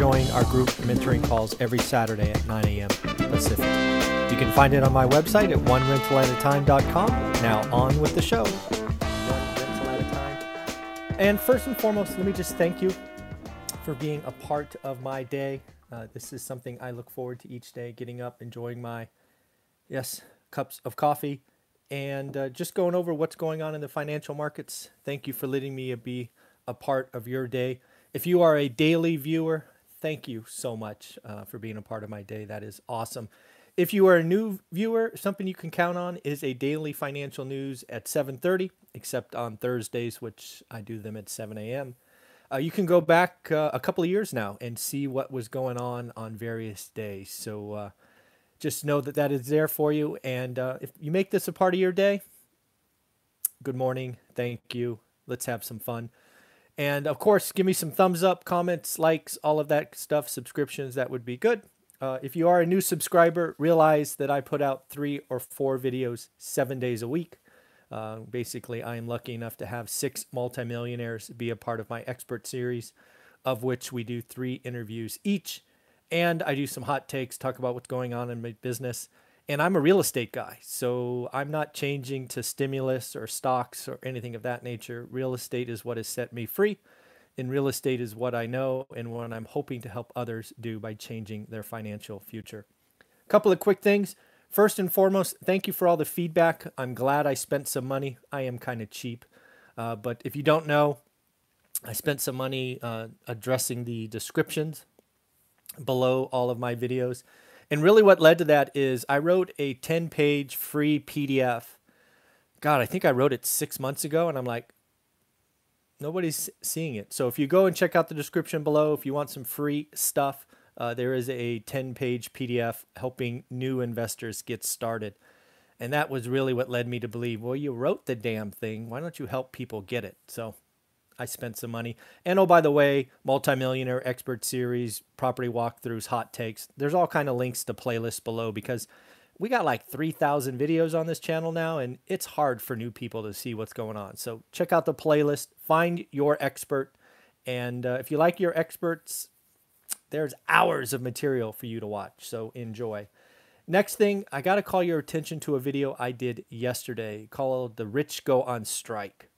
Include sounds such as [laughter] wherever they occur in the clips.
join our group mentoring calls every Saturday at 9 a.m. Pacific. You can find it on my website at onerentalatatime.com. Now on with the show. And first and foremost, let me just thank you for being a part of my day. Uh, this is something I look forward to each day, getting up, enjoying my, yes, cups of coffee, and uh, just going over what's going on in the financial markets. Thank you for letting me be a part of your day. If you are a daily viewer, thank you so much uh, for being a part of my day. That is awesome. If you are a new viewer, something you can count on is a daily financial news at 7:30, except on Thursdays, which I do them at 7 a.m. Uh, you can go back uh, a couple of years now and see what was going on on various days. So uh, just know that that is there for you. And uh, if you make this a part of your day, good morning. Thank you. Let's have some fun. And of course, give me some thumbs up, comments, likes, all of that stuff, subscriptions. That would be good. Uh, if you are a new subscriber, realize that I put out three or four videos seven days a week. Uh, basically, I am lucky enough to have six multimillionaires be a part of my expert series, of which we do three interviews each. And I do some hot takes, talk about what's going on in my business. And I'm a real estate guy, so I'm not changing to stimulus or stocks or anything of that nature. Real estate is what has set me free and real estate is what I know and what I'm hoping to help others do by changing their financial future. A couple of quick things. First and foremost, thank you for all the feedback. I'm glad I spent some money. I am kind of cheap. Uh, but if you don't know, I spent some money uh, addressing the descriptions below all of my videos. And really, what led to that is I wrote a 10 page free PDF. God, I think I wrote it six months ago, and I'm like, nobody's seeing it. So if you go and check out the description below, if you want some free stuff, uh, there is a 10 page PDF helping new investors get started. And that was really what led me to believe, well, you wrote the damn thing. Why don't you help people get it? So I spent some money. And oh, by the way, multimillionaire expert series, property walkthroughs, hot takes. There's all kind of links to playlists below because we got like 3,000 videos on this channel now, and it's hard for new people to see what's going on. So check out the playlist, find your expert, and uh, if you like your experts, there's hours of material for you to watch. So enjoy. Next thing, I got to call your attention to a video I did yesterday called The Rich Go on Strike.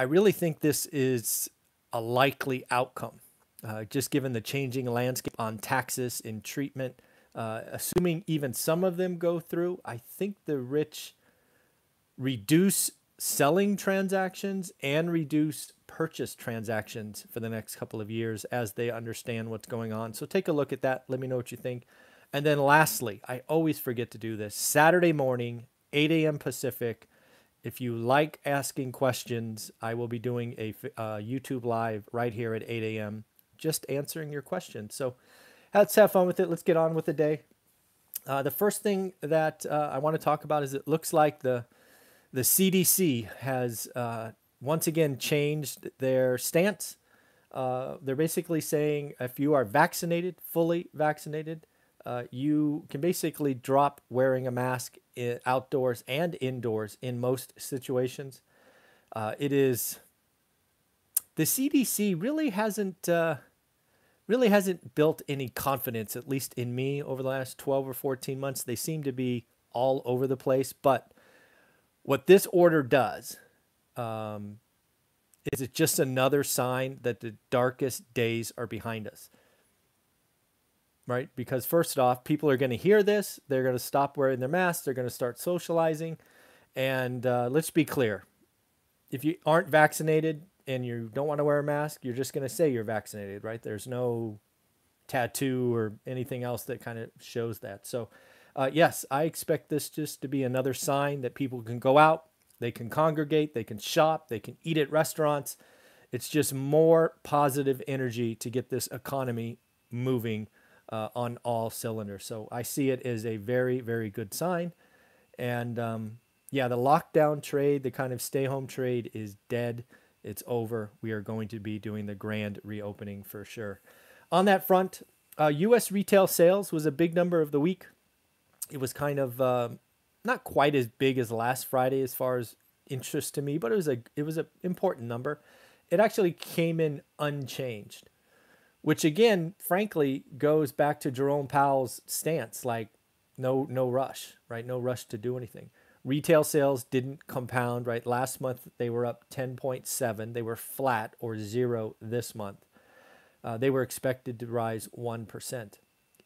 I really think this is a likely outcome, uh, just given the changing landscape on taxes and treatment uh, assuming even some of them go through, I think the rich reduce selling transactions and reduce purchase transactions for the next couple of years as they understand what's going on. So take a look at that. Let me know what you think. And then lastly, I always forget to do this Saturday morning, 8 a.m. Pacific. If you like asking questions, I will be doing a uh, YouTube live right here at 8 a.m. just answering your questions. So let's have fun with it. Let's get on with the day. Uh, the first thing that uh, I want to talk about is it looks like the the CDC has uh, once again changed their stance. Uh, they're basically saying if you are vaccinated, fully vaccinated, uh, you can basically drop wearing a mask outdoors and indoors in most situations. Uh, it is the CDC really hasn't really hasn't built any confidence, at least in me, over the last 12 or 14 months. They seem to be all over the place. But what this order does um, is it just another sign that the darkest days are behind us. Right? Because, first off, people are going to hear this. They're going to stop wearing their masks. They're going to start socializing. And uh, let's be clear if you aren't vaccinated, and you don't want to wear a mask, you're just going to say you're vaccinated, right? There's no tattoo or anything else that kind of shows that. So, uh, yes, I expect this just to be another sign that people can go out, they can congregate, they can shop, they can eat at restaurants. It's just more positive energy to get this economy moving uh, on all cylinders. So I see it as a very, very good sign. And um, yeah, the lockdown trade, the kind of stay home trade is dead. It's over. We are going to be doing the grand reopening for sure. On that front, uh, U.S. retail sales was a big number of the week. It was kind of uh, not quite as big as last Friday as far as interest to me, but it was a it was an important number. It actually came in unchanged, which again, frankly, goes back to Jerome Powell's stance, like no no rush, right? No rush to do anything. Retail sales didn't compound, right? Last month they were up 10.7. They were flat or zero this month. Uh, they were expected to rise 1%.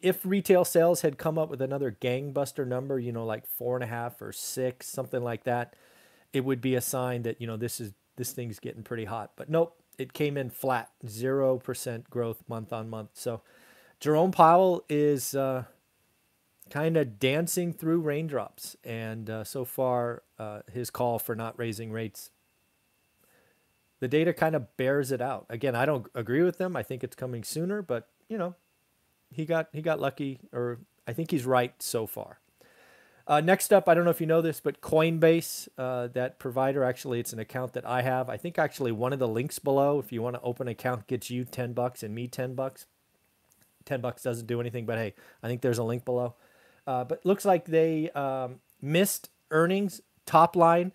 If retail sales had come up with another gangbuster number, you know, like four and a half or six, something like that, it would be a sign that, you know, this is this thing's getting pretty hot. But nope, it came in flat, 0% growth month on month. So Jerome Powell is uh, kind of dancing through raindrops. And uh, so far, uh, his call for not raising rates, the data kind of bears it out. Again, I don't agree with them. I think it's coming sooner, but you know, he got he got lucky, or I think he's right so far. Uh, next up, I don't know if you know this, but Coinbase, uh, that provider, actually, it's an account that I have. I think actually one of the links below, if you want to open an account, gets you 10 bucks and me 10 bucks. 10 bucks doesn't do anything, but hey, I think there's a link below. Uh, but looks like they um, missed earnings, top line,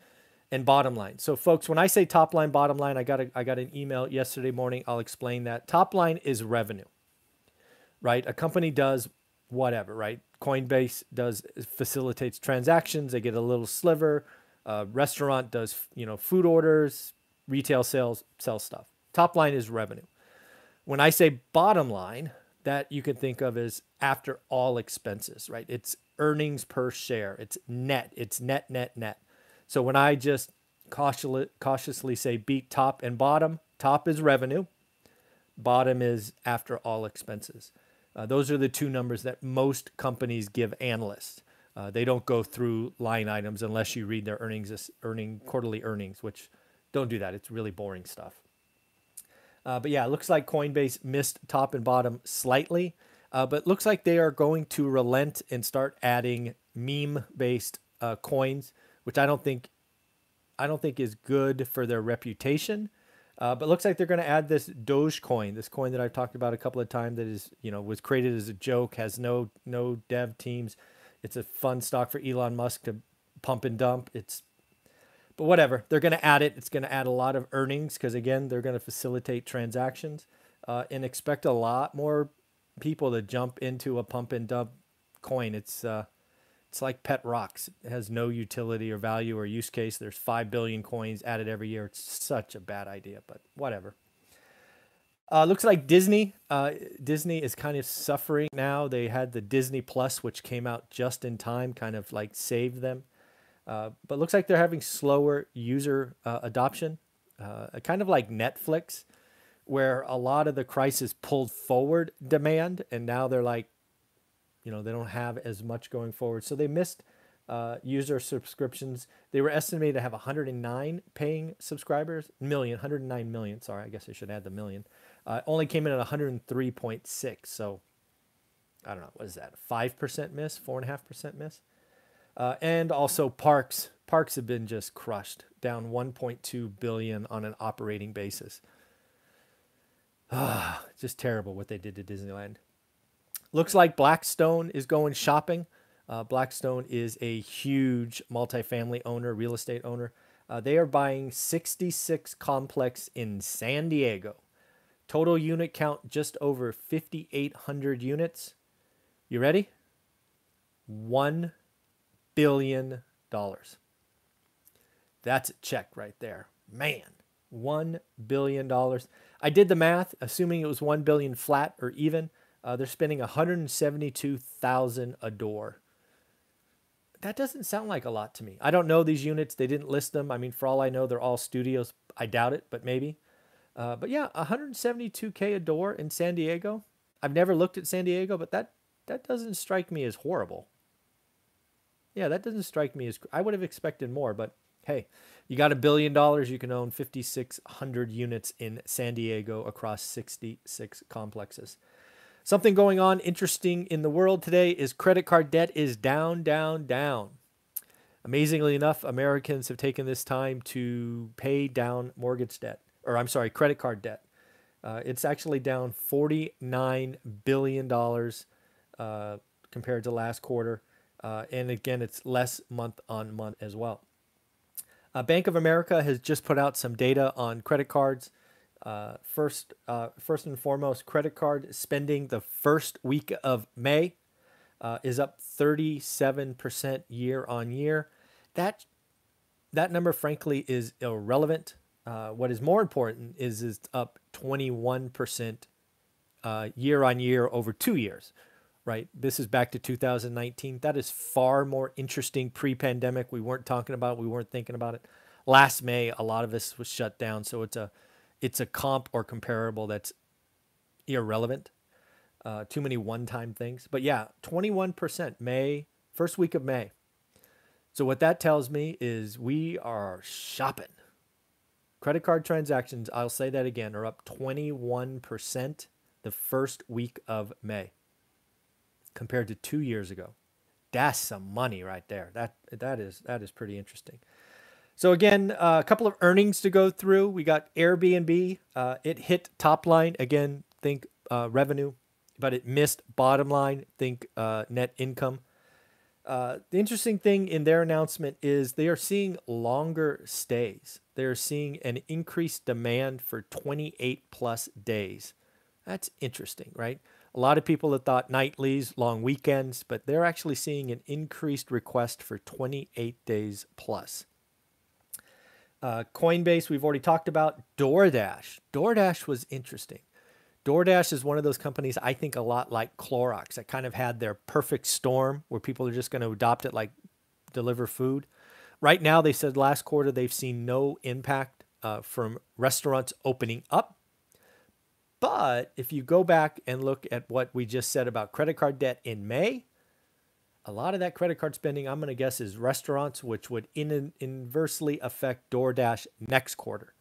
and bottom line. So, folks, when I say top line, bottom line, I got a, I got an email yesterday morning. I'll explain that. Top line is revenue, right? A company does whatever, right? Coinbase does facilitates transactions. They get a little sliver. A restaurant does you know food orders, retail sales, sell stuff. Top line is revenue. When I say bottom line, that you can think of as after all expenses, right? It's earnings per share. It's net. It's net, net, net. So when I just cautiously say beat top and bottom, top is revenue, bottom is after all expenses. Uh, those are the two numbers that most companies give analysts. Uh, they don't go through line items unless you read their earnings, earning quarterly earnings, which don't do that. It's really boring stuff. Uh, but yeah, it looks like Coinbase missed top and bottom slightly, uh, but looks like they are going to relent and start adding meme-based uh, coins, which I don't think I don't think is good for their reputation. Uh, but looks like they're going to add this Dogecoin, this coin that I've talked about a couple of times that is you know was created as a joke, has no no dev teams. It's a fun stock for Elon Musk to pump and dump. It's but whatever, they're going to add it. It's going to add a lot of earnings because again, they're going to facilitate transactions uh, and expect a lot more people to jump into a pump and dump coin. It's uh, it's like pet rocks. It has no utility or value or use case. There's five billion coins added every year. It's such a bad idea, but whatever. Uh, looks like Disney. Uh, Disney is kind of suffering now. They had the Disney Plus, which came out just in time, kind of like saved them. Uh, but looks like they're having slower user uh, adoption, uh, kind of like Netflix, where a lot of the crisis pulled forward demand, and now they're like, you know, they don't have as much going forward. So they missed uh, user subscriptions. They were estimated to have 109 paying subscribers, million, 109 million. Sorry, I guess I should add the million. Uh, only came in at 103.6. So I don't know, what is that? 5% miss, 4.5% miss? Uh, and also parks. Parks have been just crushed, down 1.2 billion on an operating basis. Ah, [sighs] just terrible what they did to Disneyland. Looks like Blackstone is going shopping. Uh, Blackstone is a huge multifamily owner, real estate owner. Uh, they are buying 66 complex in San Diego. Total unit count just over 5,800 units. You ready? One billion dollars. That's a check right there. Man, $1 billion. I did the math, assuming it was 1 billion flat or even. Uh, they're spending 172,000 a door. That doesn't sound like a lot to me. I don't know these units. They didn't list them. I mean, for all I know, they're all studios. I doubt it, but maybe. Uh, but yeah, 172k a door in San Diego. I've never looked at San Diego, but that that doesn't strike me as horrible yeah, that doesn't strike me as I would have expected more, but hey, you got a billion dollars, you can own 5,600 units in San Diego across 66 complexes. Something going on interesting in the world today is credit card debt is down, down, down. Amazingly enough, Americans have taken this time to pay down mortgage debt, or I'm sorry, credit card debt. Uh, it's actually down $49 billion uh, compared to last quarter. Uh, and again, it's less month on month as well. Uh, Bank of America has just put out some data on credit cards. Uh, first, uh, first and foremost, credit card spending the first week of May is up 37% year on year. That that number, frankly, is irrelevant. Uh, what is more important is it's up 21% uh, year on year over two years, right? This is back to 2019. That is far more interesting pre pandemic. We weren't talking about it, we weren't thinking about it. Last May, a lot of this was shut down. So it's a it's a comp or comparable that's irrelevant. Uh, too many one time things. But yeah, 21% May, first week of May. So what that tells me is we are shopping. Credit card transactions, I'll say that again, are up 21% the first week of May compared to 2 years ago. That's some money right there. That that is that is pretty interesting. So again, uh, a couple of earnings to go through. We got Airbnb. Uh, it hit top line again. Think uh, revenue, but it missed bottom line. Think uh, net income. Uh, the interesting thing in their announcement is they are seeing longer stays. They are seeing an increased demand for 28 plus days. That's interesting, right? A lot of people have thought nightlies, long weekends, but they're actually seeing an increased request for 28 days plus. Uh, Coinbase, we've already talked about. DoorDash. DoorDash was interesting. DoorDash is one of those companies I think a lot like Clorox that kind of had their perfect storm where people are just going to adopt it like deliver food. Right now, they said last quarter they've seen no impact uh, from restaurants opening up. But if you go back and look at what we just said about credit card debt in May, a lot of that credit card spending, I'm going to guess, is restaurants, which would in, inversely affect DoorDash next quarter.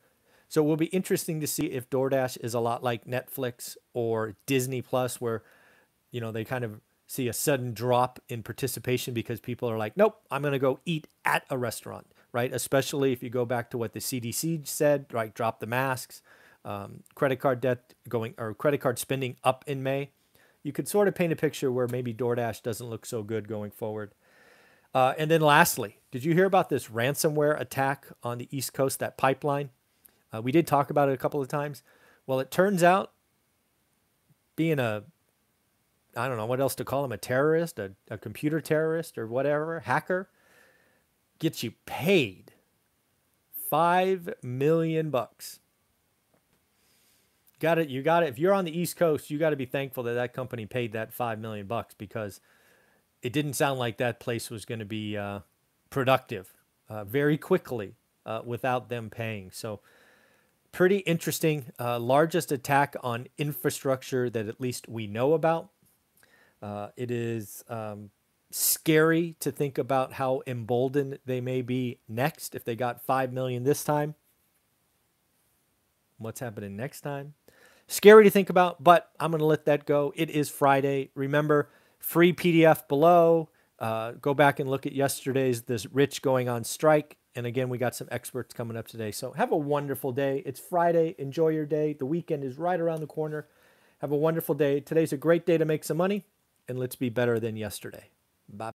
So it will be interesting to see if DoorDash is a lot like Netflix or Disney Plus, where you know they kind of see a sudden drop in participation because people are like, nope, I'm going to go eat at a restaurant, right? Especially if you go back to what the CDC said, right? Drop the masks, um, credit card debt going or credit card spending up in May. You could sort of paint a picture where maybe DoorDash doesn't look so good going forward. Uh, and then lastly, did you hear about this ransomware attack on the East Coast, that pipeline? Uh, we did talk about it a couple of times. Well, it turns out being a, I don't know what else to call him, a terrorist, a, a computer terrorist, or whatever, hacker, gets you paid five million bucks. Got it. You got it. If you're on the East Coast, you got to be thankful that that company paid that five million bucks because it didn't sound like that place was going to be uh, productive uh, very quickly uh, without them paying. So pretty interesting. Uh, largest attack on infrastructure that at least we know about. Uh, it is um, scary to think about how emboldened they may be next if they got 5 million this time. What's happening next time? Scary to think about, but I'm going to let that go. It is Friday. Remember, free PDF below. Uh, go back and look at yesterday's this rich going on strike and again, we got some experts coming up today. So have a wonderful day. It's Friday. Enjoy your day. The weekend is right around the corner. Have a wonderful day. Today's a great day to make some money, and let's be better than yesterday. Bye.